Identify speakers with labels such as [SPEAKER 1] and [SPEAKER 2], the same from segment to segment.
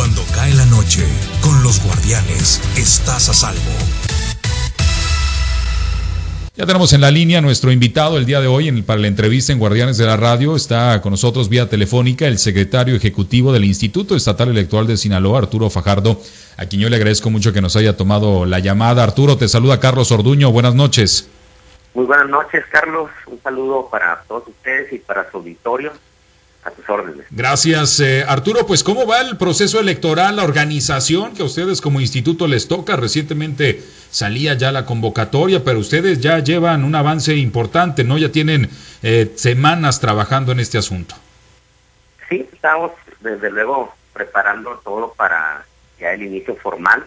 [SPEAKER 1] Cuando cae la noche, con los guardianes, estás a salvo.
[SPEAKER 2] Ya tenemos en la línea nuestro invitado el día de hoy en, para la entrevista en Guardianes de la Radio. Está con nosotros vía telefónica el secretario ejecutivo del Instituto Estatal Electoral de Sinaloa, Arturo Fajardo, a quien yo le agradezco mucho que nos haya tomado la llamada. Arturo, te saluda Carlos Orduño. Buenas noches.
[SPEAKER 3] Muy buenas noches, Carlos. Un saludo para todos ustedes y para su auditorio a tus órdenes.
[SPEAKER 2] Gracias, eh, Arturo. Pues, ¿cómo va el proceso electoral, la organización que a ustedes como instituto les toca? Recientemente salía ya la convocatoria, pero ustedes ya llevan un avance importante, ¿no? Ya tienen eh, semanas trabajando en este asunto.
[SPEAKER 3] Sí, estamos desde luego preparando todo para ya el inicio formal.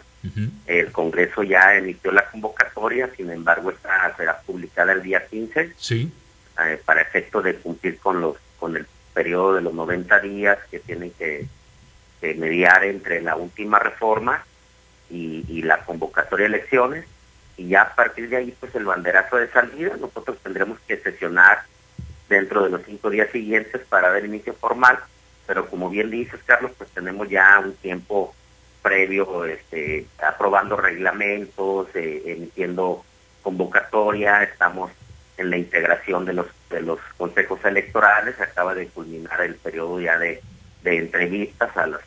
[SPEAKER 3] El Congreso ya emitió la convocatoria, sin embargo, esta será publicada el día 15
[SPEAKER 2] sí.
[SPEAKER 3] Eh, para efecto de cumplir con los con el periodo de los 90 días que tienen que, mediar entre la última reforma y, la convocatoria de elecciones. Y ya a partir de ahí pues el banderazo de salida nosotros tendremos que sesionar dentro de los cinco días siguientes para dar inicio formal. Pero como bien dices Carlos pues tenemos ya un tiempo previo este aprobando reglamentos eh, emitiendo convocatoria. Estamos en la integración de los de los consejos electorales acaba de culminar el periodo ya de, de entrevistas a las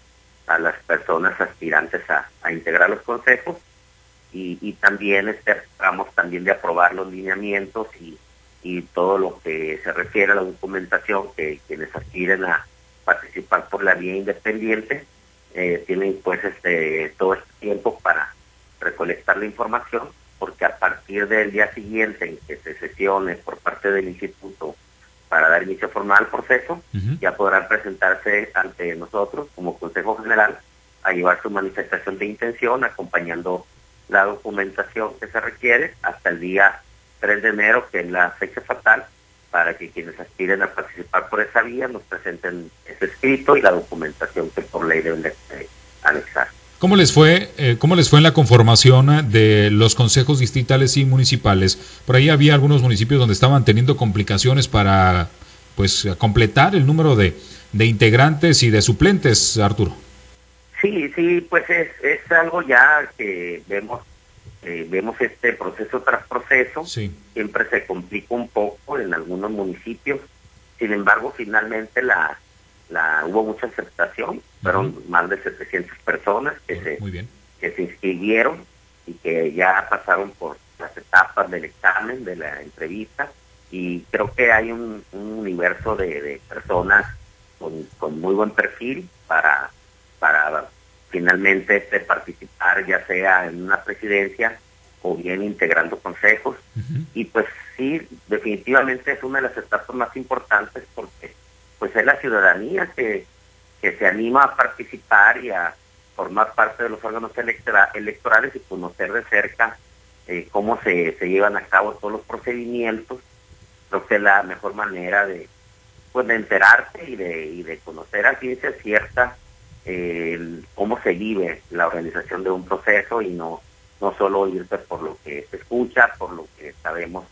[SPEAKER 3] a las personas aspirantes a, a integrar los consejos y, y también esperamos también de aprobar los lineamientos y, y todo lo que se refiere a la documentación que quienes aspiren a participar por la vía independiente eh, tienen pues este todo este tiempo para recolectar la información porque a partir del día siguiente en que se sesione por parte del instituto para dar inicio formal al proceso, ya podrán presentarse ante nosotros como Consejo General a llevar su manifestación de intención acompañando la documentación que se requiere hasta el día 3 de enero, que es la fecha fatal, para que quienes aspiren a participar por esa vía nos presenten ese escrito y la documentación que por ley deben de anexar.
[SPEAKER 2] ¿Cómo les fue, eh, cómo les fue en la conformación de los consejos distritales y municipales? Por ahí había algunos municipios donde estaban teniendo complicaciones para, pues, completar el número de, de integrantes y de suplentes, Arturo.
[SPEAKER 3] Sí, sí, pues es, es algo ya que vemos, eh, vemos este proceso tras proceso.
[SPEAKER 2] Sí.
[SPEAKER 3] Siempre se complica un poco en algunos municipios. Sin embargo, finalmente la la hubo mucha aceptación, fueron más de 700 personas que se que se inscribieron y que ya pasaron por las etapas del examen, de la entrevista y creo que hay un, universo de, personas con, muy buen perfil para para finalmente este, participar ya sea en una presidencia o bien integrando consejos. Y pues sí definitivamente es una de las etapas más importantes porque pues es la ciudadanía que, que se anima a participar y a formar parte de los órganos electorales y conocer de cerca eh, cómo se, se llevan a cabo todos los procedimientos. Creo que es la mejor manera de, pues, de enterarse y de, y de conocer a ciencia cierta eh, cómo se vive la organización de un proceso y no, no solo irse por lo que se escucha, por lo que sabemos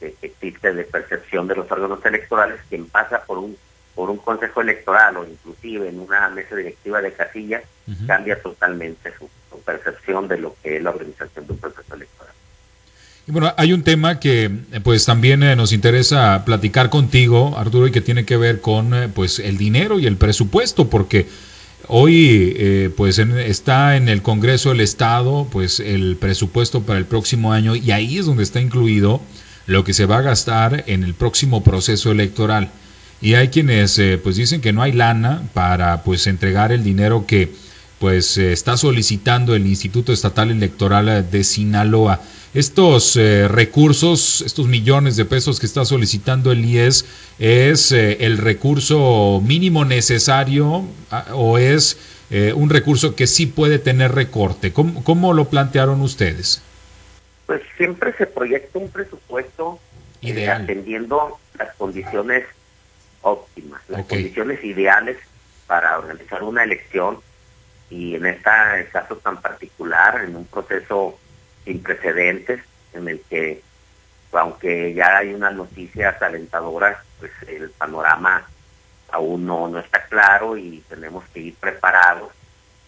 [SPEAKER 3] que existe de percepción de los órganos electorales, quien pasa por un por un consejo electoral o inclusive en una mesa directiva de casilla, cambia totalmente su, percepción de lo que es la organización de un proceso electoral.
[SPEAKER 2] Y bueno, hay un tema que pues también eh, nos interesa platicar contigo, Arturo, y que tiene que ver con eh, pues el dinero y el presupuesto, porque hoy eh, pues está en el Congreso del Estado pues el presupuesto para el próximo año y ahí es donde está incluido lo que se va a gastar en el próximo proceso electoral y hay quienes eh, pues dicen que no hay lana para pues entregar el dinero que pues eh, está solicitando el Instituto Estatal Electoral de Sinaloa. Estos eh, recursos, estos millones de pesos que está solicitando el IES, ¿es el recurso mínimo necesario o es un recurso que sí puede tener recorte? ¿Cómo, ¿Cómo, lo plantearon ustedes?
[SPEAKER 3] Pues siempre se proyecta un presupuesto Ideal. atendiendo las condiciones óptimas, las condiciones ideales para organizar una elección. Y en este caso tan particular, en un proceso sin precedentes, en el que, aunque ya hay unas noticias alentadoras, pues el panorama aún no, no está claro y tenemos que ir preparados.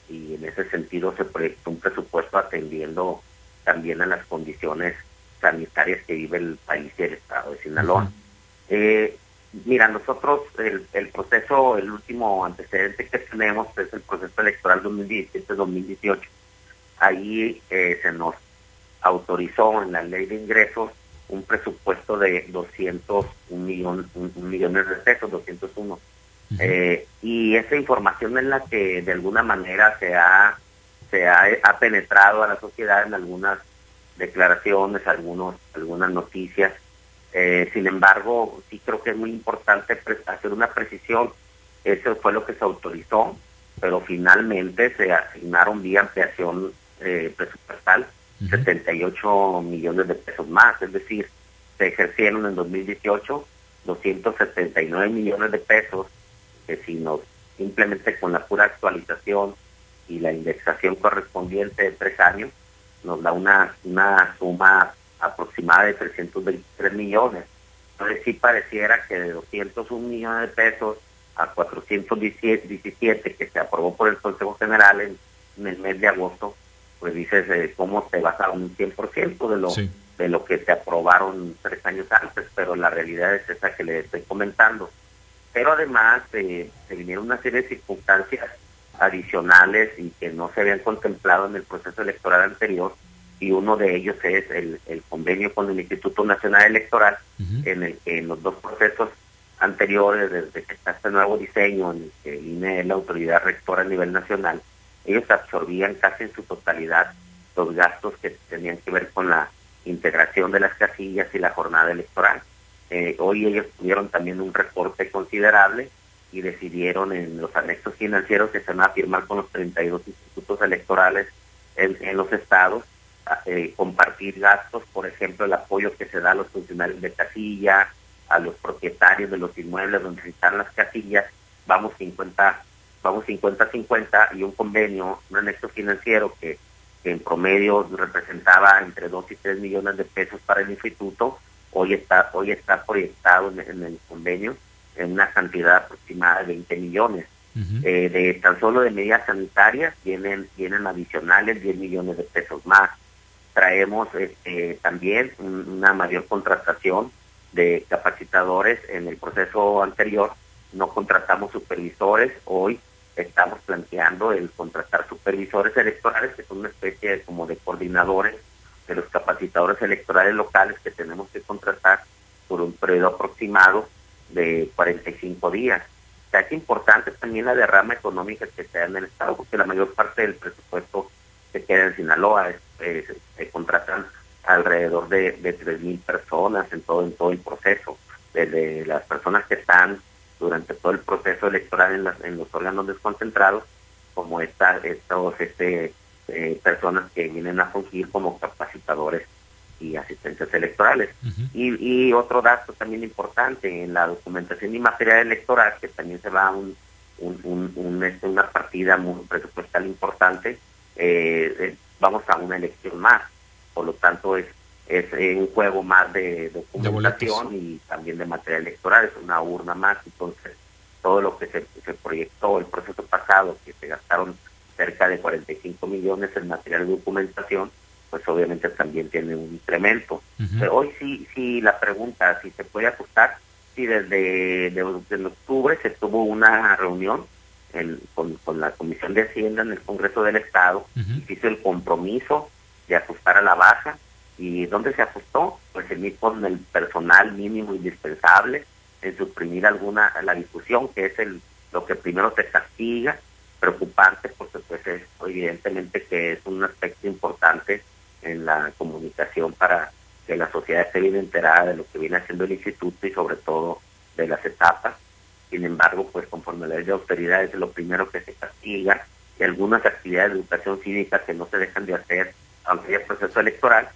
[SPEAKER 3] Y en ese sentido se proyectó un presupuesto atendiendo también a mira, nosotros el, el proceso, el último antecedente que tenemos es el proceso electoral 2017-2018. Ahí eh, se nos autorizó en la ley de ingresos un presupuesto de 200 un millón, un, millones de pesos, 201. eh, y esa información es la que de alguna manera se ha, se ha, ha penetrado a la sociedad en algunas declaraciones, algunos, algunas noticias. Eh, sin embargo, sí creo que es muy importante hacer una precisión. Eso fue lo que se autorizó, pero finalmente se asignaron vía ampliación eh, presupuestal 78 millones de pesos más, es decir, se ejercieron en 2018 279 millones de pesos, que si nos simplemente con la pura actualización y la indexación correspondiente de tres años, nos da una, una suma aproximada de 323 millones. Entonces sí pareciera que de 201 millones de pesos a 417 que se aprobó por el Consejo General en, el mes de agosto, pues dices eh, cómo se basa un 100% de lo, de lo que se aprobaron tres años antes, pero la realidad es esa que le estoy comentando. Pero además eh, se vinieron una serie de circunstancias adicionales y que no se habían contemplado en el proceso electoral anterior y uno de ellos es el, el convenio con el Instituto Nacional Electoral en el que en los dos procesos anteriores desde que está este nuevo diseño en el que INE la autoridad rectora a nivel nacional ellos absorbían casi en su totalidad los gastos que tenían que ver con la integración de las casillas y la jornada electoral. Eh, hoy ellos tuvieron también un recorte considerable y decidieron en los anexos financieros que se van a firmar con los 32 institutos electorales en, los estados eh, compartir gastos, por ejemplo, el apoyo que se da a los funcionarios de casilla, a los propietarios de los inmuebles donde están las casillas, vamos 50 vamos 50-50 y un convenio, un anexo financiero que, en promedio representaba entre 2 y 3 millones de pesos para el instituto, hoy está hoy está proyectado en el convenio en una cantidad aproximada de 20 millones. eh, de tan solo de medidas sanitarias vienen, vienen adicionales 10 millones de pesos más. Traemos este, también una mayor contratación de capacitadores. En el proceso anterior no contratamos supervisores, hoy estamos planteando el contratar supervisores electorales, que son una especie de, como de coordinadores de los capacitadores electorales locales que tenemos que contratar por un periodo aproximado de 45 días. O sea, es importante también la derrama económica que se da en el Estado, porque la mayor parte del presupuesto se queda en Sinaloa, se contratan alrededor de, de 3.000 personas en todo, en todo el proceso, desde las personas que están durante todo el proceso electoral en, en los órganos desconcentrados, como esta, estos este, eh, personas que vienen a fungir como capacitadores y asistentes electorales. y, y, otro dato también importante, en la documentación y material electoral, que también se va un, un, un, este, una partida muy presupuestal importante, eh, eh, vamos a una elección más. Por lo tanto, es, es un juego más de documentación y también de material electoral, es una urna más. Entonces, todo lo que se, se proyectó el proceso pasado, que se gastaron cerca de 45 millones en material de documentación, pues obviamente también tiene un incremento. Pero hoy sí, sí la pregunta, si se puede ajustar, si desde de, octubre se tuvo una reunión con, con, la Comisión de Hacienda en el Congreso del Estado, hizo el compromiso de ajustar a la baja. ¿Y dónde se ajustó? Pues en con el personal mínimo indispensable, en suprimir alguna, la discusión, que es el lo que primero se castiga, preocupante, porque pues es evidentemente que es un aspecto importante en la comunicación para que la sociedad esté bien enterada de lo que viene haciendo el instituto y sobre todo de las etapas. Sin embargo, pues conforme la ley de austeridad es lo primero que se castiga y algunas actividades de educación cívica que no se dejan de hacer aunque haya proceso electoral.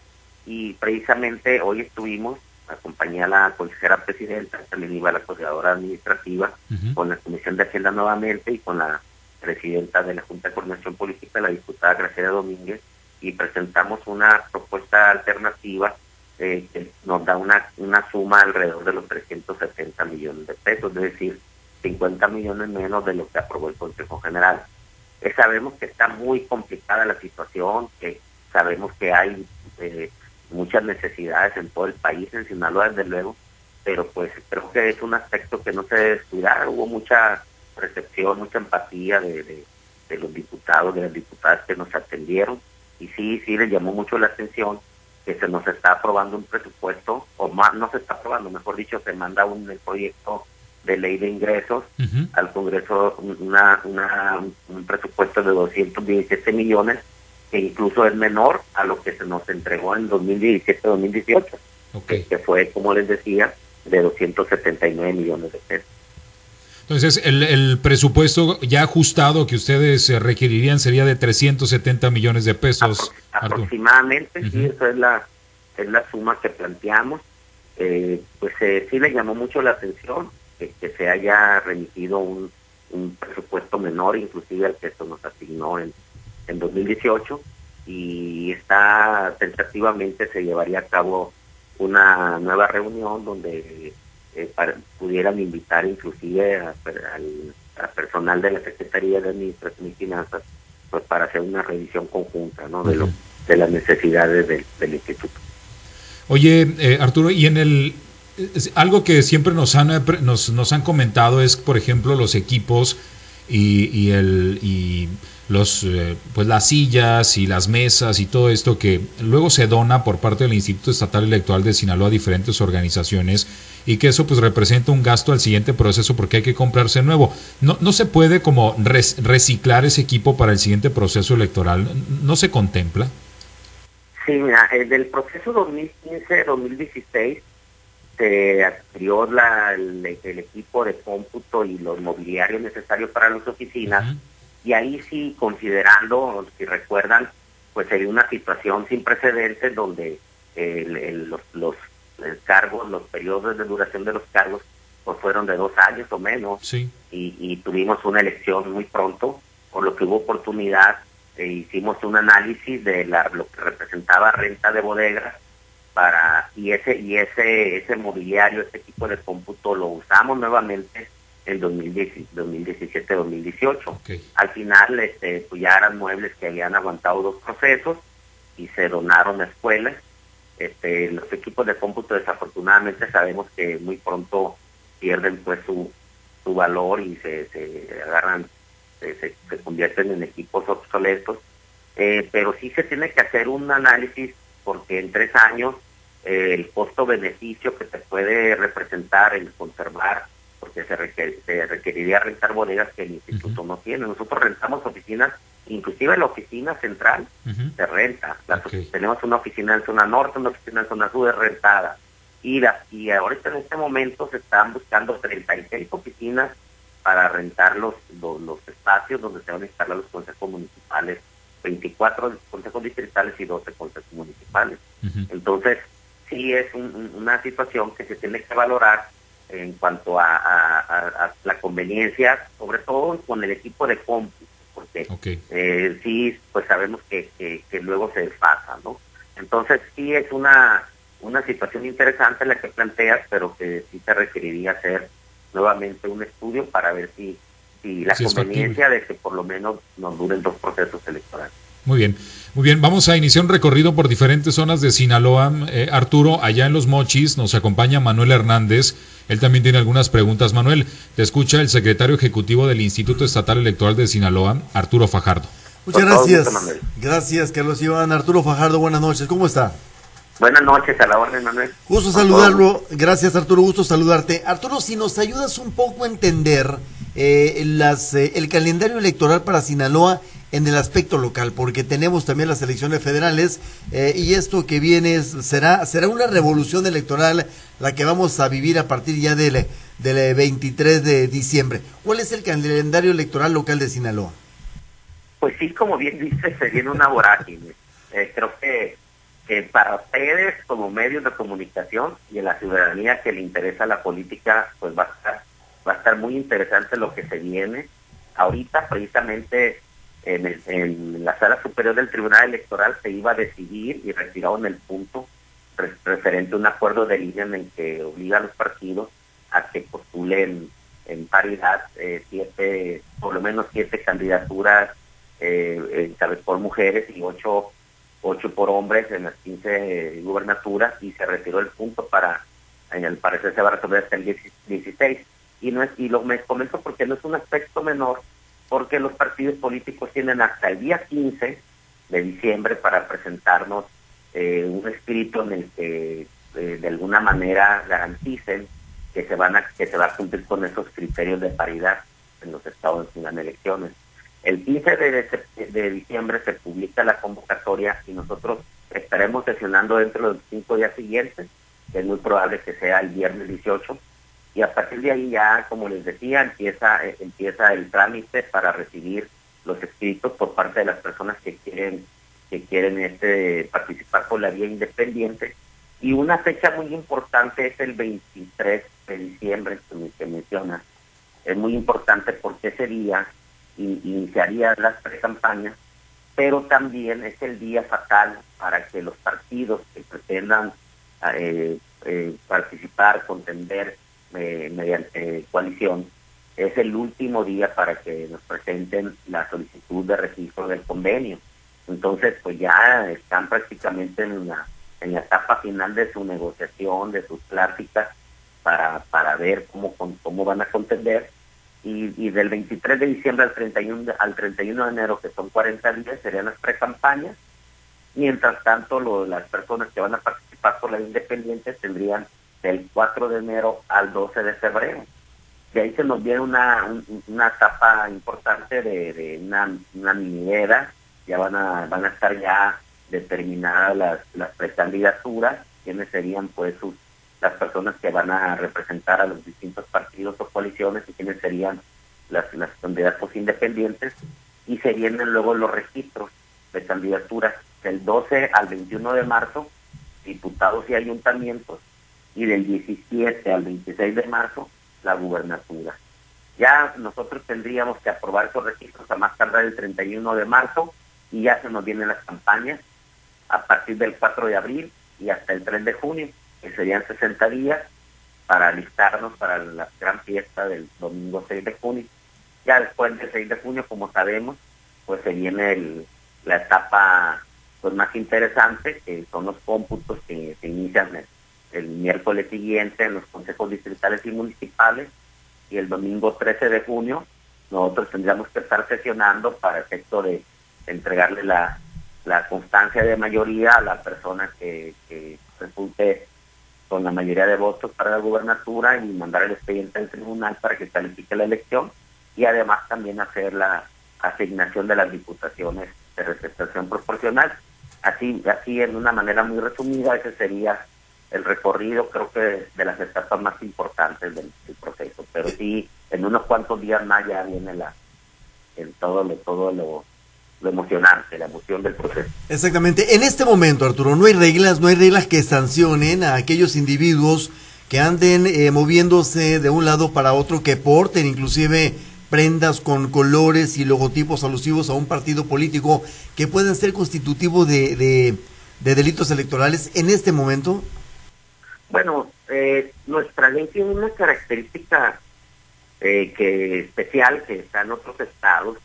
[SPEAKER 3] Y precisamente hoy estuvimos, acompañé a la consejera presidenta, también iba la coordinadora administrativa, con la Comisión de Hacienda nuevamente y con la presidenta de la Junta de Coordinación Política, la diputada Graciela Domínguez, y presentamos una propuesta alternativa eh, que nos da una, una suma alrededor de los 370 millones de pesos, es decir, 50 millones menos de lo que aprobó el Consejo General. Eh, sabemos que está muy complicada la situación, que sabemos que hay eh, muchas necesidades en todo el país, en Sinaloa desde luego, pero pues creo que es un aspecto que no se debe descuidar. Hubo mucha recepción, mucha empatía de, los diputados, de las diputadas que nos atendieron, y sí, sí les llamó mucho la atención que se nos está aprobando un presupuesto, o más no se está aprobando, mejor dicho, se manda un proyecto de ley de ingresos al Congreso una, una, un presupuesto de 217 millones que incluso es menor a lo que se nos entregó en 2017-2018, que fue, como les decía, de 279 millones de pesos.
[SPEAKER 2] Entonces, el, el presupuesto ya ajustado que ustedes eh, requerirían sería de 370 millones de pesos.
[SPEAKER 3] aproximadamente, sí, esa es la, es la suma que planteamos. Eh, pues eh, sí le llamó mucho la atención que, se haya remitido un, un, presupuesto menor, inclusive al que esto nos asignó en, en 2018, y está tentativamente se llevaría a cabo una nueva reunión donde eh, pudieran invitar inclusive a, al, personal de la Secretaría de Administración y Finanzas pues para hacer una revisión conjunta ¿no? de, lo, de las necesidades del, del instituto.
[SPEAKER 2] Oye, eh, Arturo, y en el algo que siempre nos han, nos, nos han comentado es, por ejemplo, los equipos y, el y los eh, pues las sillas y las mesas y todo esto que luego se dona por parte del Instituto Estatal Electoral de Sinaloa a diferentes organizaciones y que eso pues representa un gasto al siguiente proceso porque hay que comprarse nuevo. No, no se puede como reciclar ese equipo para el siguiente proceso electoral, ¿no se contempla?
[SPEAKER 3] Sí, mira, del proceso 2015-2016 se adquirió la, el, equipo de cómputo y los mobiliarios necesarios para las oficinas. Y ahí sí considerando, si recuerdan, pues hay una situación sin precedentes donde los, los cargos, los periodos de duración de los cargos pues fueron de dos años o menos. Y, y, tuvimos una elección muy pronto, por lo que hubo oportunidad, e hicimos un análisis de la, lo que representaba renta de bodegas para y ese y ese ese mobiliario, ese tipo de cómputo lo usamos nuevamente en 2017-2018. Al final este pues ya eran muebles que habían aguantado dos procesos y se donaron a escuelas. Este, los equipos de cómputo desafortunadamente sabemos que muy pronto pierden pues su, su valor y se, se agarran, se, se, convierten en equipos obsoletos. Eh, pero sí se tiene que hacer un análisis porque en tres años el costo-beneficio que se puede representar en conservar, porque se, requeriría rentar bodegas que el instituto no tiene. Nosotros rentamos oficinas, inclusive la oficina central se renta. Tenemos una oficina en zona norte, una oficina en zona sur rentada. Y, la, y ahorita en este momento se están buscando 36 oficinas para rentar los, los, espacios donde se van a instalar los consejos municipales, 24 consejos distritales y 12 consejos municipales. Entonces, sí es una situación que se tiene que valorar en cuanto a, la conveniencia, sobre todo con el equipo de cómputo, porque eh, sí, pues sabemos que, que, luego se desfasa, ¿no? Entonces sí es una, una situación interesante la que planteas, pero que sí se requeriría hacer nuevamente un estudio para ver si, si la conveniencia de que por lo menos nos duren dos procesos electorales.
[SPEAKER 2] Muy bien. Muy bien, vamos a iniciar un recorrido por diferentes zonas de Sinaloa. Eh, Arturo, allá en Los Mochis nos acompaña Manuel Hernández. Él también tiene algunas preguntas. Manuel, te escucha el secretario ejecutivo del Instituto Estatal Electoral de Sinaloa, Arturo Fajardo.
[SPEAKER 4] Muchas gracias. Gracias, Carlos Iván. Arturo Fajardo, buenas noches. ¿Cómo está?
[SPEAKER 3] Buenas noches, a la orden, Manuel.
[SPEAKER 4] Gusto saludarlo. Gracias, Arturo. Gusto saludarte. Arturo, si nos ayudas un poco a entender eh, las, eh, el calendario electoral para Sinaloa en el aspecto local, porque tenemos también las elecciones federales eh, y esto que viene será, será una revolución electoral la que vamos a vivir a partir ya del, del 23 de diciembre. ¿Cuál es el calendario electoral local de Sinaloa?
[SPEAKER 3] Pues sí, como bien dice, se viene una vorágine. Eh, creo que, que para ustedes como medios de comunicación y en la ciudadanía que le interesa la política, pues va a estar, va a estar muy interesante lo que se viene. Ahorita precisamente en, la sala superior del Tribunal Electoral se iba a decidir y retiraron el punto referente a un acuerdo de línea en que obliga a los partidos a que postulen en paridad eh, siete, por lo menos siete candidaturas eh, por mujeres y 8, ocho por hombres en las 15 gubernaturas y se retiró el punto para, en el parecer se va a resolver hasta el 16. Y, no es, y lo me comento porque no es un aspecto menor, porque los partidos políticos tienen hasta el día 15 de diciembre para presentarnos eh, un escrito en el que eh, de alguna manera garanticen que se van a que se va a cumplir con esos criterios de paridad en los estados en las elecciones. El 15 de, de, diciembre se publica la convocatoria y nosotros estaremos sesionando dentro de los cinco días siguientes, que es muy probable que sea el viernes 18, y a partir de ahí ya, como les decía, empieza, eh, empieza el trámite para recibir los escritos por parte de las personas que quieren que quieren este participar por la vía independiente. Y una fecha muy importante es el 23 de diciembre que menciona. Es muy importante porque ese día iniciaría las pre-campañas pero también es el día fatal para que los partidos que pretendan eh, eh, participar, contender eh, mediante coalición, es el último día para que nos presenten la solicitud de registro del convenio. Entonces, pues ya están prácticamente en la, en la etapa final de su negociación, de sus pláticas, para, para ver cómo, cómo van a contender. Y, y del 23 de diciembre al 31, al 31 de enero, que son 40 días, serían las pre-campañas. Mientras tanto, lo, las personas que van a participar por la independiente tendrían del 4 de enero al 12 de febrero. De ahí se nos viene una, una etapa importante de, una, una minera, ya van a, van a estar ya determinadas las, las precandidaturas, quiénes serían pues sus, las personas que van a representar a los distintos partidos o coaliciones y quiénes serían las, las candidatos independientes. Y se vienen luego los registros de candidaturas. Del 12 al 21 de marzo, diputados y ayuntamientos, y del 17 al 26 de marzo, la gubernatura. Ya nosotros tendríamos que aprobar esos registros a más tardar el 31 de marzo y ya se nos vienen las campañas a partir del 4 de abril y hasta el 3 de junio, que serían 60 días para alistarnos para la gran fiesta del domingo 6 de junio. Ya después del 6 de junio, como sabemos, pues se viene la etapa pues más interesante, que son los cómputos que se inician el miércoles siguiente en los consejos distritales y municipales y el domingo 13 de junio nosotros tendríamos que estar sesionando para efecto de entregarle la, la constancia de mayoría a la persona que, que resulte con la mayoría de votos para la gubernatura y mandar el expediente al tribunal para que califique la elección y además también hacer la asignación de las diputaciones de representación proporcional. Así, así en una manera muy resumida, ese sería el recorrido, creo que de las etapas más importantes del, proceso. Pero sí, en unos cuantos días más ya viene la, el todo lo, todo lo, lo emocionante, la emoción del proceso.
[SPEAKER 4] Exactamente. En este momento, Arturo, no hay reglas, no hay reglas que sancionen a aquellos individuos que anden eh, moviéndose de un lado para otro, que porten inclusive prendas con colores y logotipos alusivos a un partido político que pueden ser constitutivos de, de, de delitos electorales en este momento?
[SPEAKER 3] Bueno, eh, nuestra ley tiene una característica eh, que especial que está en otros estados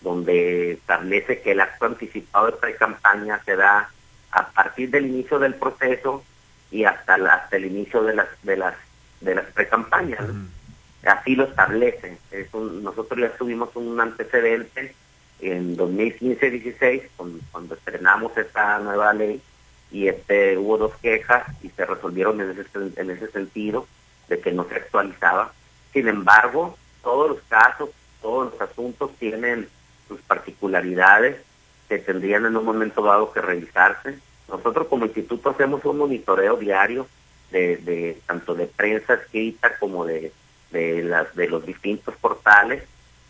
[SPEAKER 3] donde establece que el acto anticipado de pre-campaña se da a partir del inicio del proceso y hasta, hasta el inicio de las de las de las precampañas. Así lo establece. nosotros ya tuvimos un antecedente en 2015-16 cuando estrenamos esta nueva ley y este hubo dos quejas y se resolvieron en ese, en ese sentido de que no se actualizaba. Sin embargo, todos los casos, todos los asuntos tienen sus particularidades que tendrían en un momento dado que revisarse. Nosotros como instituto hacemos un monitoreo diario de, de tanto de prensa escrita como de, las de los distintos portales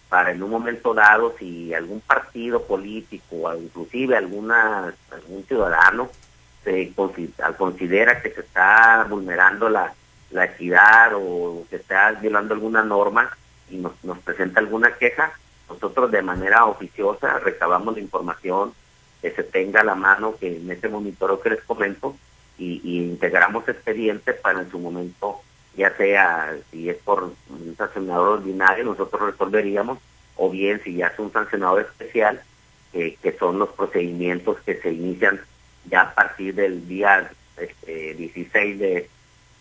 [SPEAKER 3] para en un momento dado si algún partido político o inclusive alguna algún ciudadano se considera que se está vulnerando la, la equidad o se está violando alguna norma y nos, nos presenta alguna queja, nosotros de manera oficiosa recabamos la información que se tenga a la mano que en ese monitoreo que les comento y, integramos expediente para en su momento, ya sea si es por un sancionador ordinario, nosotros resolveríamos, o bien si ya es un sancionador especial, que, son los procedimientos que se inician ya a partir del día este, 16 de,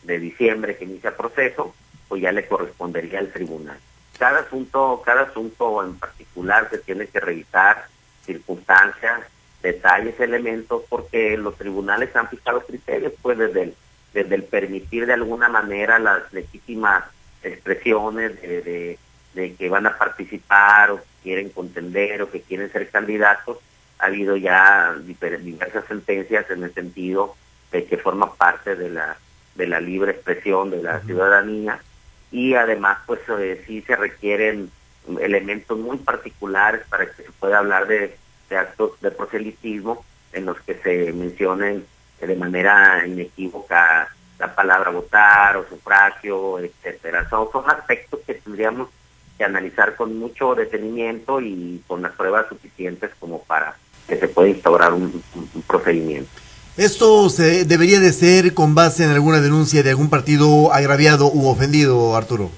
[SPEAKER 3] de diciembre que inicia el proceso, pues ya le correspondería al tribunal. Cada asunto, cada asunto en particular se tiene que revisar circunstancias, detalles, elementos, porque los tribunales han fijado criterios, pues desde el, desde el permitir de alguna manera las legítimas expresiones de, de, que van a participar o que quieren contender o que quieren ser candidatos, ha habido ya diversas sentencias en el sentido de que forma parte de la de la libre expresión de la ciudadanía y además pues eh, sí se requieren elementos muy particulares para que se pueda hablar de, de actos de proselitismo en los que se mencionen de manera inequívoca la palabra votar o sufragio, etcétera. Son, son aspectos que tendríamos que analizar con mucho detenimiento y con las pruebas suficientes como para que se pueda instaurar un, procedimiento.
[SPEAKER 4] ¿Esto se debería de ser con base en alguna denuncia de algún partido agraviado u ofendido, Arturo?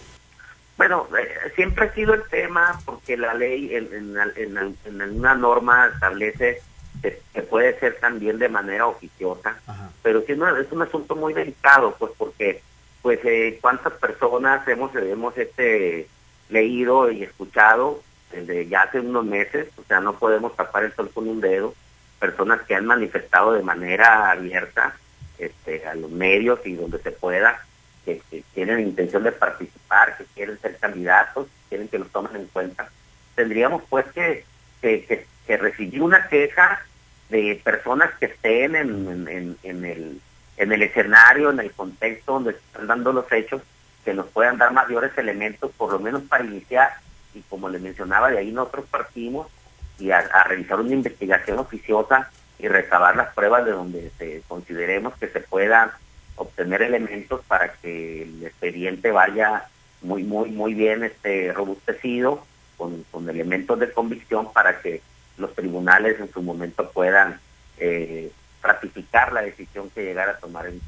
[SPEAKER 3] Bueno, eh, siempre ha sido el tema porque la ley en, en, en una norma establece que, puede ser también de manera oficiosa, pero sí es un asunto muy delicado, pues porque pues eh, cuántas personas hemos hemos este leído y escuchado desde ya hace unos meses, o sea, no podemos tapar el sol con un dedo, personas que han manifestado de manera abierta este, a los medios y donde se pueda, que, tienen intención de participar, que quieren ser candidatos, quieren que los tomen en cuenta. Tendríamos pues que, que, que recibir una queja de personas que estén en, en, en, el, en el escenario, en el contexto donde están dando los hechos, que nos puedan dar mayores elementos, por lo menos para iniciar, y como le mencionaba, de ahí nosotros partimos y a, realizar una investigación oficiosa y recabar las pruebas de donde se, consideremos que se puedan obtener elementos para que el expediente vaya muy, muy, muy bien este robustecido, con, con elementos de convicción para que los tribunales en su momento puedan eh, ratificar la decisión que llegara a tomar el.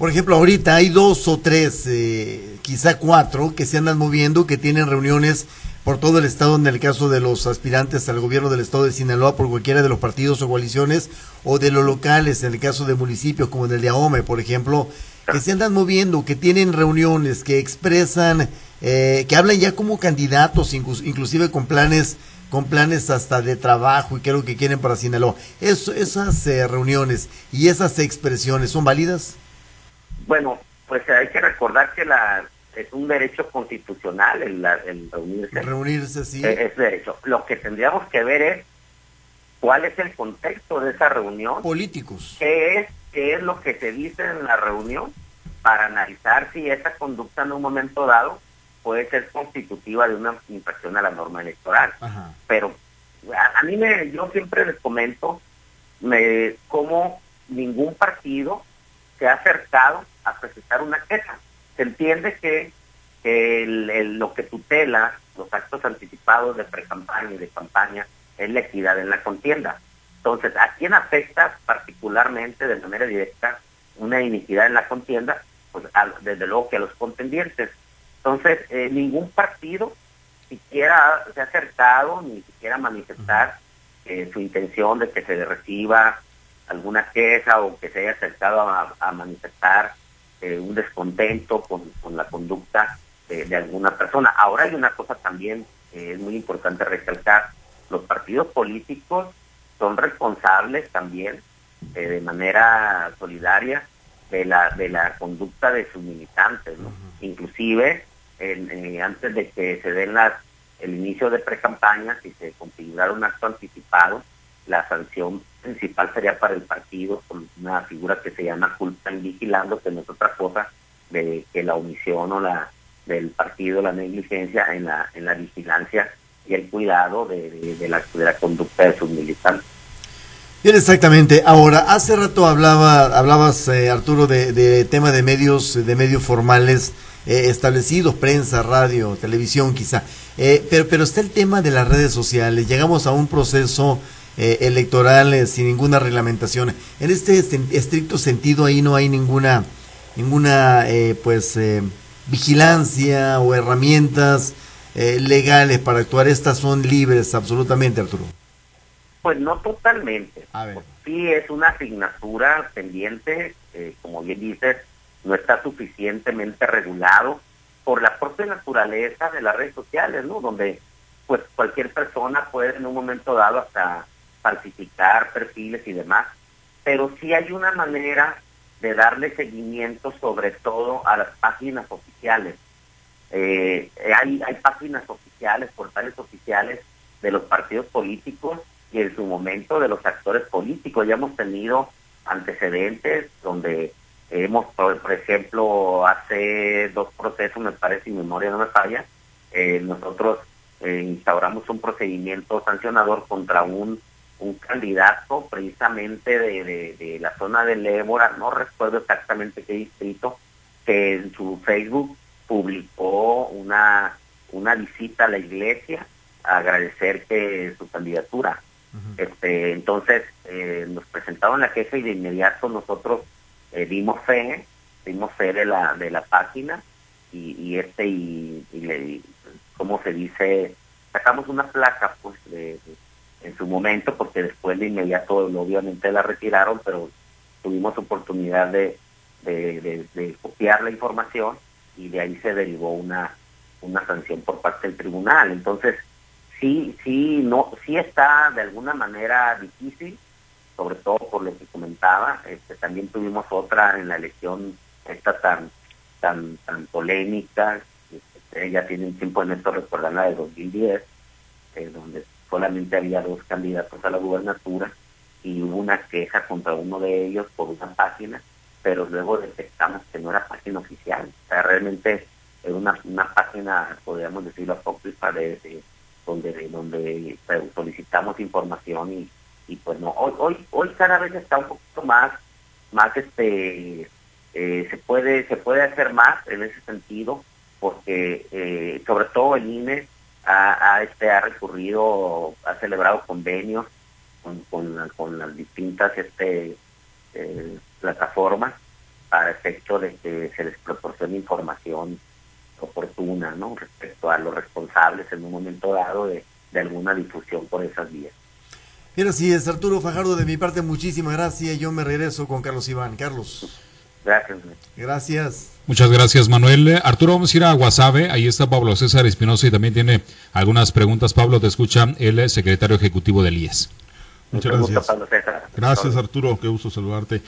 [SPEAKER 4] Por ejemplo, ahorita hay dos o tres, eh, quizá cuatro, que se andan moviendo, que tienen reuniones por todo el estado en el caso de los aspirantes al gobierno del estado de Sinaloa por cualquiera de los partidos o coaliciones o de los locales en el caso de municipios como el de Ahome, por ejemplo, que se andan moviendo, que tienen reuniones, que expresan, eh, que hablan ya como candidatos, inclusive con planes con planes hasta de trabajo y qué es lo que quieren para Sinaloa. Eso, esas eh, reuniones y esas expresiones, ¿son válidas?
[SPEAKER 3] Bueno, pues hay que recordar que la es un derecho constitucional el, el reunirse.
[SPEAKER 4] Reunirse, sí.
[SPEAKER 3] Es, derecho. Lo que tendríamos que ver es cuál es el contexto de esa reunión.
[SPEAKER 4] Políticos.
[SPEAKER 3] ¿Qué es, qué es lo que se dice en la reunión para analizar si esa conducta en un momento dado puede ser constitutiva de una infracción a la norma electoral. Pero a, mí me, yo siempre les comento me, cómo ningún partido se ha acercado a presentar una queja. Se entiende que, lo que tutela los actos anticipados de pre-campaña y de campaña es la equidad en la contienda. Entonces, ¿a quién afecta particularmente de manera directa una iniquidad en la contienda? Pues desde luego que a los contendientes. Entonces, eh, ningún partido siquiera se ha acercado ni siquiera manifestar eh, su intención de que se reciba alguna queja o que se haya acercado a, manifestar eh, un descontento con, la conducta de, alguna persona. Ahora hay una cosa también que es muy importante recalcar, los partidos políticos son responsables también de manera solidaria de la de la conducta de sus militantes, ¿no? Inclusive eh, antes de que se den las el inicio de pre-campaña, si se configurara un acto anticipado, la sanción principal sería para el partido con una figura que se llama culpa en vigilando, que no es otra cosa de que la omisión o la del partido, la negligencia en la en la vigilancia y el cuidado de, la, de la conducta de sus militantes.
[SPEAKER 4] Bien, exactamente. Ahora, hace rato hablaba, hablabas, eh, Arturo, de, de tema de medios, de medios formales eh, establecidos, prensa, radio, televisión quizá. Eh, pero, pero está el tema de las redes sociales. Llegamos a un proceso eh, electoral sin ninguna reglamentación. En este estricto sentido ahí no hay ninguna, ninguna pues vigilancia o herramientas legales para actuar. Estas son libres absolutamente, Arturo.
[SPEAKER 3] Pues no totalmente.
[SPEAKER 4] A ver.
[SPEAKER 3] Sí es una asignatura pendiente, eh, como bien dices, no está suficientemente regulado por la propia naturaleza de las redes sociales, ¿no? Donde pues cualquier persona puede en un momento dado hasta falsificar perfiles y demás, pero sí hay una manera de darle seguimiento sobre todo a las páginas oficiales. Eh, hay, hay páginas oficiales, portales oficiales de los partidos políticos y en su momento de los actores políticos. Ya hemos tenido antecedentes donde hemos, por, ejemplo, hace dos procesos, me parece, si memoria no me falla, eh, nosotros eh, instauramos un procedimiento sancionador contra un un candidato precisamente de, de, la zona de Lébora, no recuerdo exactamente qué distrito, que en su Facebook publicó una, una visita a la iglesia a agradecer que su candidatura. este Entonces eh, nos presentaron la queja y de inmediato nosotros eh, dimos fe, dimos fe de la, de la página y, y este y, y, le, ¿cómo se dice? Sacamos una placa pues de en su momento, porque después de inmediato obviamente la retiraron, pero tuvimos oportunidad de, de, copiar la información y de ahí se derivó una, una sanción por parte del tribunal. Entonces, sí, sí, no, sí está de alguna manera difícil, sobre todo por lo que comentaba. Este, también tuvimos otra en la elección esta tan tan tan polémica, este, ya tienen tiempo en esto, recuerdan la de 2010, eh, donde solamente había dos candidatos a la gubernatura y hubo una queja contra uno de ellos por una página, pero luego detectamos que no era página oficial. O sea, realmente era una, una página, podríamos decirlo, apócrifa de, donde donde solicitamos información y, y pues no, hoy, hoy, hoy cada vez está un poquito más, más este, eh, se puede, se puede hacer más en ese sentido, porque eh, sobre todo el INE ha, este, ha recurrido, ha celebrado convenios con, con, las distintas este, eh, plataformas para efecto de que se les proporcione información oportuna ¿no? respecto a los responsables en un momento dado de, de alguna difusión por esas vías.
[SPEAKER 4] Bien, así es, Arturo Fajardo, de mi parte, muchísimas gracias. Yo me regreso con Carlos Iván. Carlos.
[SPEAKER 3] Gracias.
[SPEAKER 4] Gracias.
[SPEAKER 2] Muchas gracias, Manuel. Arturo, vamos a ir a Guasave. Ahí está Pablo César Espinosa y también tiene algunas preguntas. Pablo, te escucha el secretario ejecutivo del IES.
[SPEAKER 5] Muchas gracias. Gracias, Arturo. Qué gusto saludarte.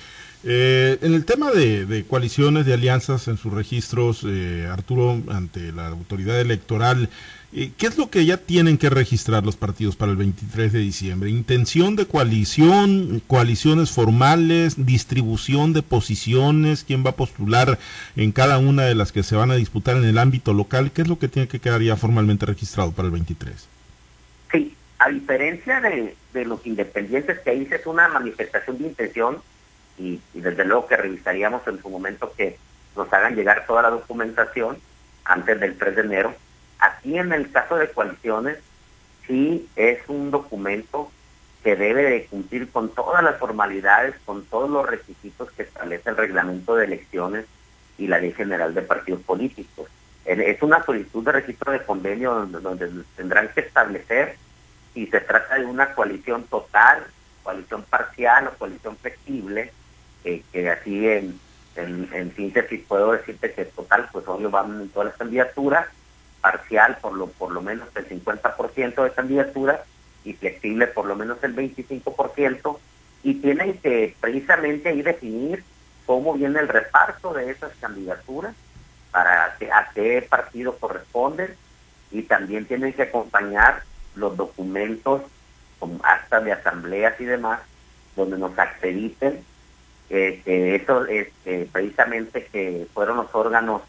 [SPEAKER 5] Eh, en el tema de, coaliciones, de alianzas en sus registros, eh, Arturo, ante la autoridad electoral, eh, ¿qué es lo que ya tienen que registrar los partidos para el 23 de diciembre? ¿Intención de coalición, coaliciones formales, distribución de posiciones, quién va a postular en cada una de las que se van a disputar en el ámbito local? ¿Qué es lo que tiene que quedar ya formalmente registrado para el 23?
[SPEAKER 3] Sí, a diferencia de, de los independientes, que ahí es una manifestación de intención, y, desde luego que revisaríamos en su momento que nos hagan llegar toda la documentación antes del 3 de enero. Aquí en el caso de coaliciones, sí es un documento que debe de cumplir con todas las formalidades, con todos los requisitos que establece el reglamento de elecciones y la ley general de partidos políticos. Es una solicitud de registro de convenio donde, donde tendrán que establecer si se trata de una coalición total, coalición parcial o coalición flexible, que así en, en, síntesis puedo decirte que total, pues obvio van en todas las candidaturas, parcial por lo, por lo menos el 50% de candidaturas y flexible por lo menos el 25%, y tienen que precisamente ahí definir cómo viene el reparto de esas candidaturas, para que, a qué partido corresponden, y también tienen que acompañar los documentos actas de asambleas y demás, donde nos acrediten que eso es precisamente que fueron los órganos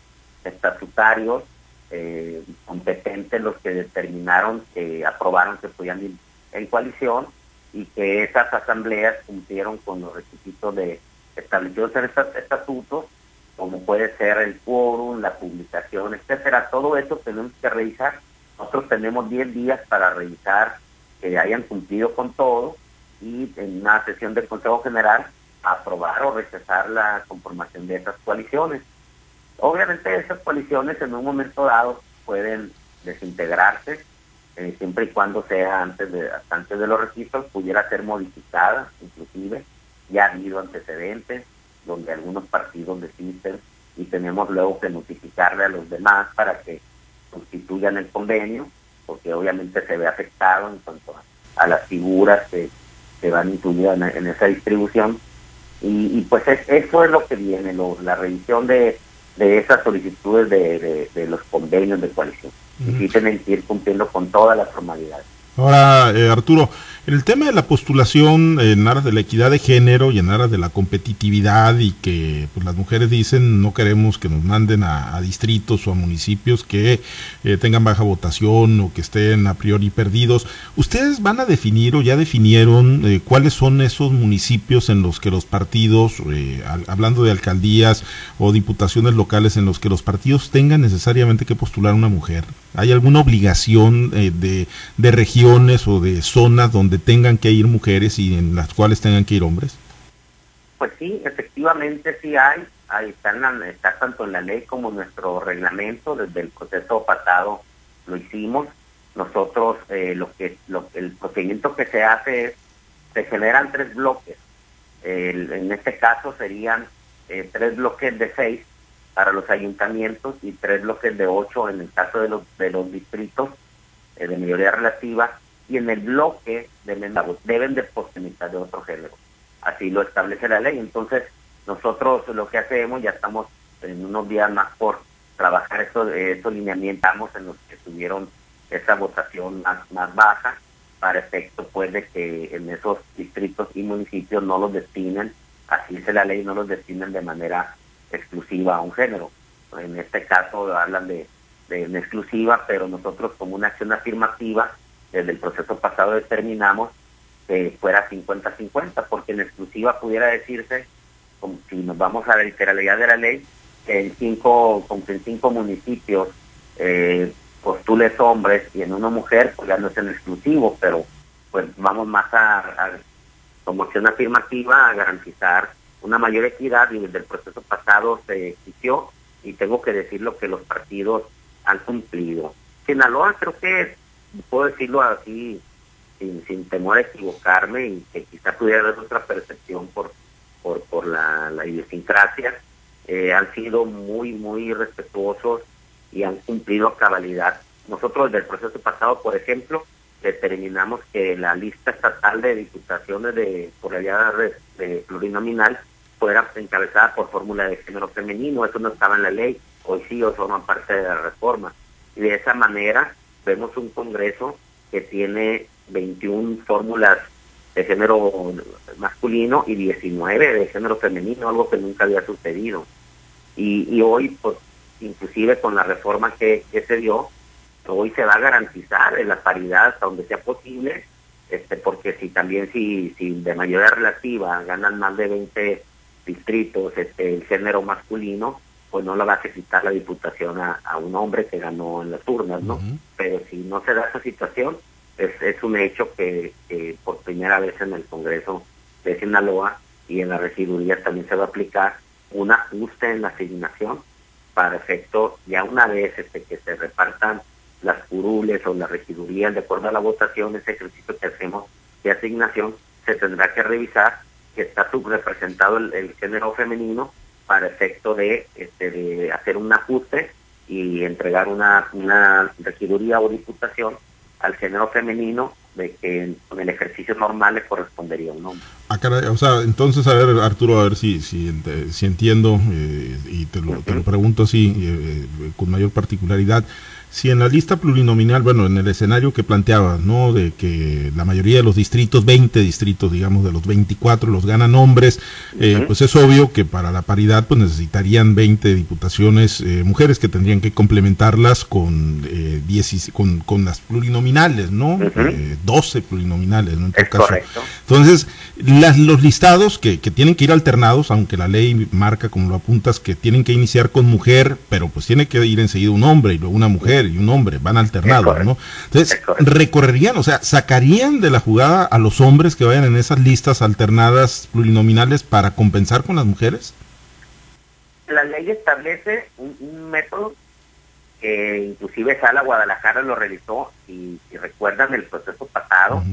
[SPEAKER 3] estatutarios eh, competentes los que determinaron, que aprobaron que podían ir en coalición y que esas asambleas cumplieron con los requisitos de establecidos en estatutos, como puede ser el quórum, la publicación, etcétera. Todo eso tenemos que revisar. Nosotros tenemos 10 días para revisar que hayan cumplido con todo y en una sesión del Consejo General aprobar o rechazar la conformación de esas coaliciones. Obviamente esas coaliciones en un momento dado pueden desintegrarse eh, siempre y cuando sea antes de antes de los registros, pudiera ser modificada, inclusive. Ya ha habido antecedentes donde algunos partidos desisten y tenemos luego que notificarle a los demás para que constituyan el convenio, porque obviamente se ve afectado en cuanto a, las figuras que, se van incluidas en, esa distribución. Y, pues eso es lo que viene, la revisión de, de esas solicitudes de, de los convenios de coalición y sí tienen que ir cumpliendo con todas las formalidades.
[SPEAKER 5] Ahora, eh, Arturo, el tema de la postulación en aras de la equidad de género y en aras de la competitividad y que pues, las mujeres dicen no queremos que nos manden a, distritos o a municipios que eh, tengan baja votación o que estén a priori perdidos, ¿ustedes van a definir o ya definieron eh, cuáles son esos municipios en los que los partidos, eh, hablando de alcaldías o diputaciones locales, en los que los partidos tengan necesariamente que postular una mujer? ¿Hay alguna obligación de, de regiones o de zonas donde tengan que ir mujeres y en las cuales tengan que ir hombres?
[SPEAKER 3] Pues sí, efectivamente sí hay, hay está, está tanto en la ley como nuestro reglamento, desde el proceso pasado lo hicimos. Nosotros eh, lo que lo, el procedimiento que se hace es, se generan tres bloques. en este caso serían eh, tres bloques de seis para los ayuntamientos y tres bloques de ocho en el caso de los, de los distritos eh, de mayoría relativa y en el bloque del deben de posteriorizar de otro género. Así lo establece la ley. Entonces, nosotros lo que hacemos, ya estamos en unos días más por trabajar estos, estos lineamientos en los que tuvieron esa votación más, más baja, para efecto pues de que en esos distritos y municipios no los destinen, así dice la ley, no los destinen de manera exclusiva a un género. En este caso hablan de, de exclusiva, pero nosotros como una acción afirmativa desde el proceso pasado determinamos que fuera 50-50, porque en exclusiva pudiera decirse, como si nos vamos a la literalidad de la ley, que en cinco, con en cinco municipios eh, postules hombres y en una mujer, pues ya no es en exclusivo, pero pues vamos más a, a como acción afirmativa a garantizar una mayor equidad y desde el proceso pasado se exigió y tengo que decir lo que los partidos han cumplido. Sinaloa creo que puedo decirlo así sin, sin temor a equivocarme y que quizá pudiera haber otra percepción por, por, por la, la idiosincrasia, eh, han sido muy, muy respetuosos y han cumplido a cabalidad. Nosotros desde el proceso pasado, por ejemplo, determinamos que la lista estatal de diputaciones de por la de, de plurinominal fuera encabezada por fórmula de género femenino, eso no estaba en la ley, hoy sí o forma parte de la reforma. Y de esa manera vemos un Congreso que tiene 21 fórmulas de género masculino y 19 de género femenino, algo que nunca había sucedido. Y, y hoy, pues, inclusive con la reforma que, se dio, hoy se va a garantizar la paridad hasta donde sea posible, este porque si también si, si de mayoría relativa ganan más de 20 distritos este el género masculino, pues no la va a quitar la diputación a, un hombre que ganó en las urnas, ¿no? Pero si no se da esa situación, es, es un hecho que, por primera vez en el Congreso de Sinaloa y en la regiduría también se va a aplicar un ajuste en la asignación para efecto, ya una vez este, que se repartan las curules o las regidurías de acuerdo a la votación, ese ejercicio que hacemos de asignación, se tendrá que revisar que está subrepresentado el género femenino para efecto de, este, de hacer un ajuste y entregar una, una regiduría o diputación al género femenino de que con el ejercicio normal le correspondería un hombre.
[SPEAKER 5] Ah, o sea, entonces, a ver, Arturo, a ver si, si, si entiendo eh, y te lo, te lo pregunto así, eh, eh, con mayor particularidad si en la lista plurinominal, bueno, en el escenario que planteaba, ¿no? De que la mayoría de los distritos, 20 distritos, digamos, de los 24 los ganan hombres, eh, pues es obvio que para la paridad pues necesitarían 20 diputaciones eh, mujeres que tendrían que complementarlas con, eh, con, con, las plurinominales, ¿no? 12 plurinominales, ¿no? En
[SPEAKER 3] todo caso.
[SPEAKER 5] Entonces, las, los listados que, que tienen que ir alternados, aunque la ley marca, como lo apuntas, que tienen que iniciar con mujer, pero pues tiene que ir enseguida un hombre y luego una mujer y un hombre, van alternados, ¿no? Entonces, recorrerían, o sea, sacarían de la jugada a los hombres que vayan en esas listas alternadas plurinominales para compensar con las mujeres.
[SPEAKER 3] La ley establece un, método que inclusive Sala Guadalajara lo realizó y si recuerdan el proceso pasado,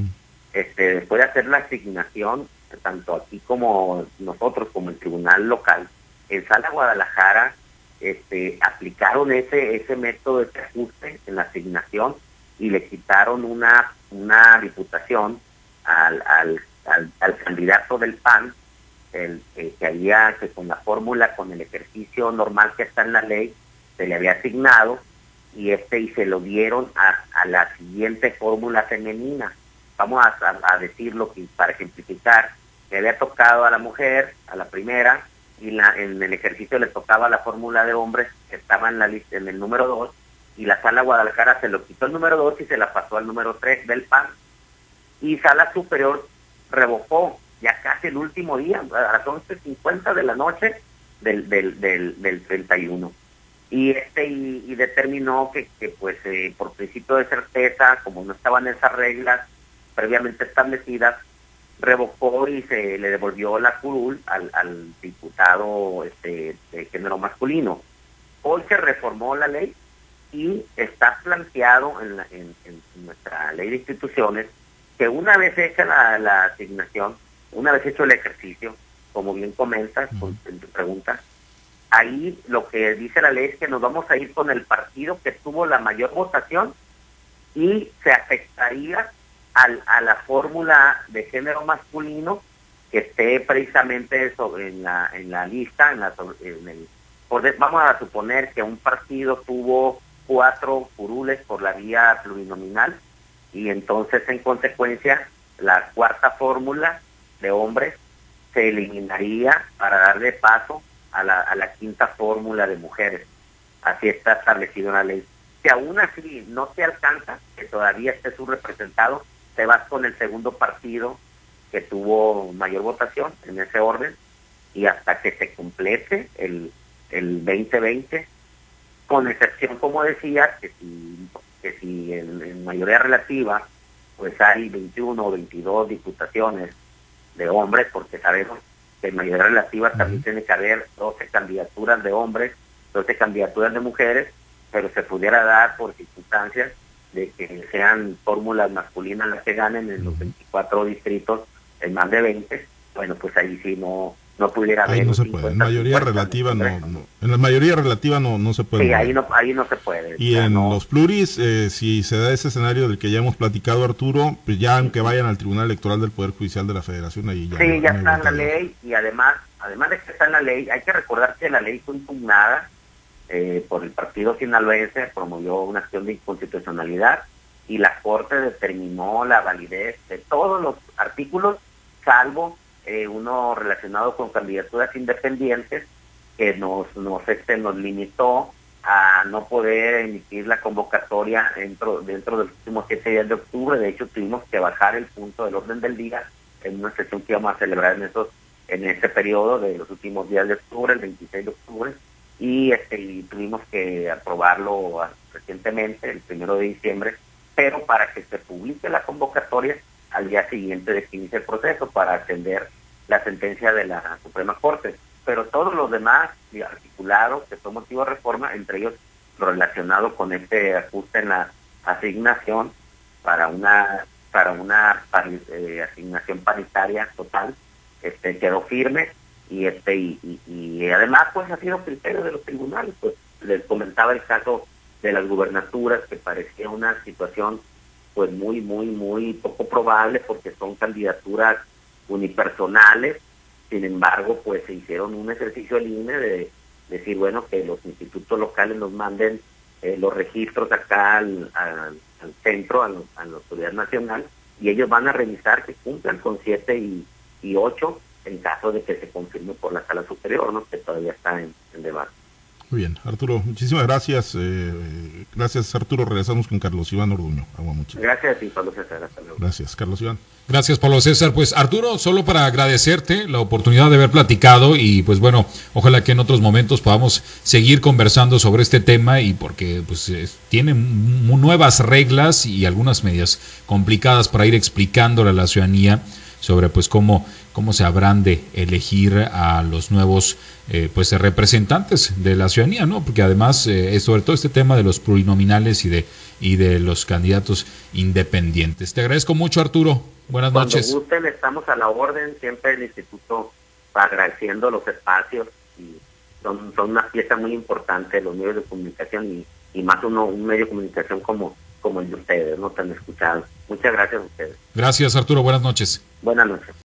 [SPEAKER 3] este, después de hacer la asignación, tanto aquí como nosotros, como el tribunal local, en Sala Guadalajara este, aplicaron ese, ese método de ajuste en la asignación y le quitaron una, una diputación al, al, al, candidato del PAN, el, que había, que con la fórmula, con el ejercicio normal que está en la ley, se le había asignado y este y se lo dieron a, a la siguiente fórmula femenina. Vamos a, a, decirlo para ejemplificar, le había tocado a la mujer, a la primera, y la, en el ejercicio le tocaba la fórmula de hombres que estaba en la lista en el número 2 y la sala Guadalajara se lo quitó el número 2 y se la pasó al número 3 del PAN. Y sala superior revocó ya casi el último día a las 11.50 de la noche del, del, del, del 31 y este y, determinó que, que pues eh, por principio de certeza como no estaban esas reglas previamente establecidas revocó y se le devolvió la curul al, al diputado este, de género masculino. Hoy se reformó la ley y está planteado en, en, nuestra ley de instituciones que una vez hecha la, asignación, una vez hecho el ejercicio, como bien comentas en tu pregunta, ahí lo que dice la ley es que nos vamos a ir con el partido que tuvo la mayor votación y se afectaría al, a la fórmula de género masculino que esté precisamente sobre en la en la lista en la el vamos a suponer que un partido tuvo cuatro curules por la vía plurinominal y entonces en consecuencia la cuarta fórmula de hombres se eliminaría para darle paso a la, a la quinta fórmula de mujeres. Así está establecido en la ley. Si aún así no se alcanza, que todavía esté subrepresentado, te vas con el segundo partido que tuvo mayor votación en ese orden y hasta que se complete el, el 2020, con excepción, como decía, que si, que si en, mayoría relativa, pues hay 21 o 22 diputaciones de hombres, porque sabemos que en mayoría relativa también tiene que haber 12 candidaturas de hombres, 12 candidaturas de mujeres, pero se pudiera dar por circunstancias de que sean fórmulas masculinas las que ganen en los 24 distritos, en más de 20, bueno, pues ahí sí no no pudiera
[SPEAKER 5] haber. Ahí no se puede. En mayoría relativa no, En la mayoría relativa no, no se puede.
[SPEAKER 3] Sí, ahí no, ahí no se puede.
[SPEAKER 5] Y en los pluris, eh, si se da ese escenario del que ya hemos platicado, Arturo, pues ya aunque vayan al Tribunal Electoral del Poder Judicial de la Federación, ahí ya.
[SPEAKER 3] Sí, ya está en la ley y además, además de que está en la ley, hay que recordar que la ley fue impugnada eh, por el partido sinaloense, promovió una acción de inconstitucionalidad y la Corte determinó la validez de todos los artículos, salvo eh, uno relacionado con candidaturas independientes, que nos, nos, este, nos limitó a no poder emitir la convocatoria dentro, dentro de los últimos siete días de octubre. De hecho, tuvimos que bajar el punto del orden del día en una sesión que íbamos a celebrar en esos en ese periodo de los últimos días de octubre, el 26 de octubre, y, este, tuvimos que aprobarlo recientemente, el primero de diciembre, pero para que se publique la convocatoria al día siguiente de que inicie el proceso para atender la sentencia de la Suprema Corte. Pero todos los demás articulados que son motivo de reforma, entre ellos lo relacionado con este ajuste en la asignación para una para una eh, asignación paritaria total, este quedó firme y este y, además pues ha sido criterio de los tribunales pues les comentaba el caso de las gubernaturas que parecía una situación pues muy muy muy poco probable porque son candidaturas unipersonales. Sin embargo pues se hicieron un ejercicio en INE de decir bueno que los institutos locales nos manden eh, los registros acá al, centro a, la autoridad nacional y ellos van a revisar que cumplan con siete y, y ocho en caso de que se confirme por la sala superior, ¿no? que todavía está en, debate.
[SPEAKER 5] Muy bien, Arturo, muchísimas gracias. Eh, gracias, Arturo. Regresamos con Carlos Iván Orduño.
[SPEAKER 3] Gracias a Pablo César. Hasta luego.
[SPEAKER 5] Gracias, Carlos Iván.
[SPEAKER 2] Gracias, Pablo César. Pues, Arturo, solo para agradecerte la oportunidad de haber platicado y, pues, bueno, ojalá que en otros momentos podamos seguir conversando sobre este tema y porque, pues, tiene nuevas reglas y algunas medidas complicadas para ir explicándole a la ciudadanía sobre pues cómo, cómo se habrán de elegir a los nuevos eh, pues representantes de la ciudadanía, ¿no? Porque además, eh, sobre todo este tema de los plurinominales y de, y de los candidatos independientes. Te agradezco mucho, Arturo. Buenas
[SPEAKER 3] Cuando
[SPEAKER 2] noches.
[SPEAKER 3] gusten, estamos a la orden, siempre el instituto agradeciendo los espacios y son, son una pieza muy importante los medios de comunicación y, y más uno un medio de comunicación como como el de ustedes, no tan escuchado. Muchas gracias a ustedes.
[SPEAKER 2] Gracias, Arturo. Buenas noches.
[SPEAKER 3] Buenas noches.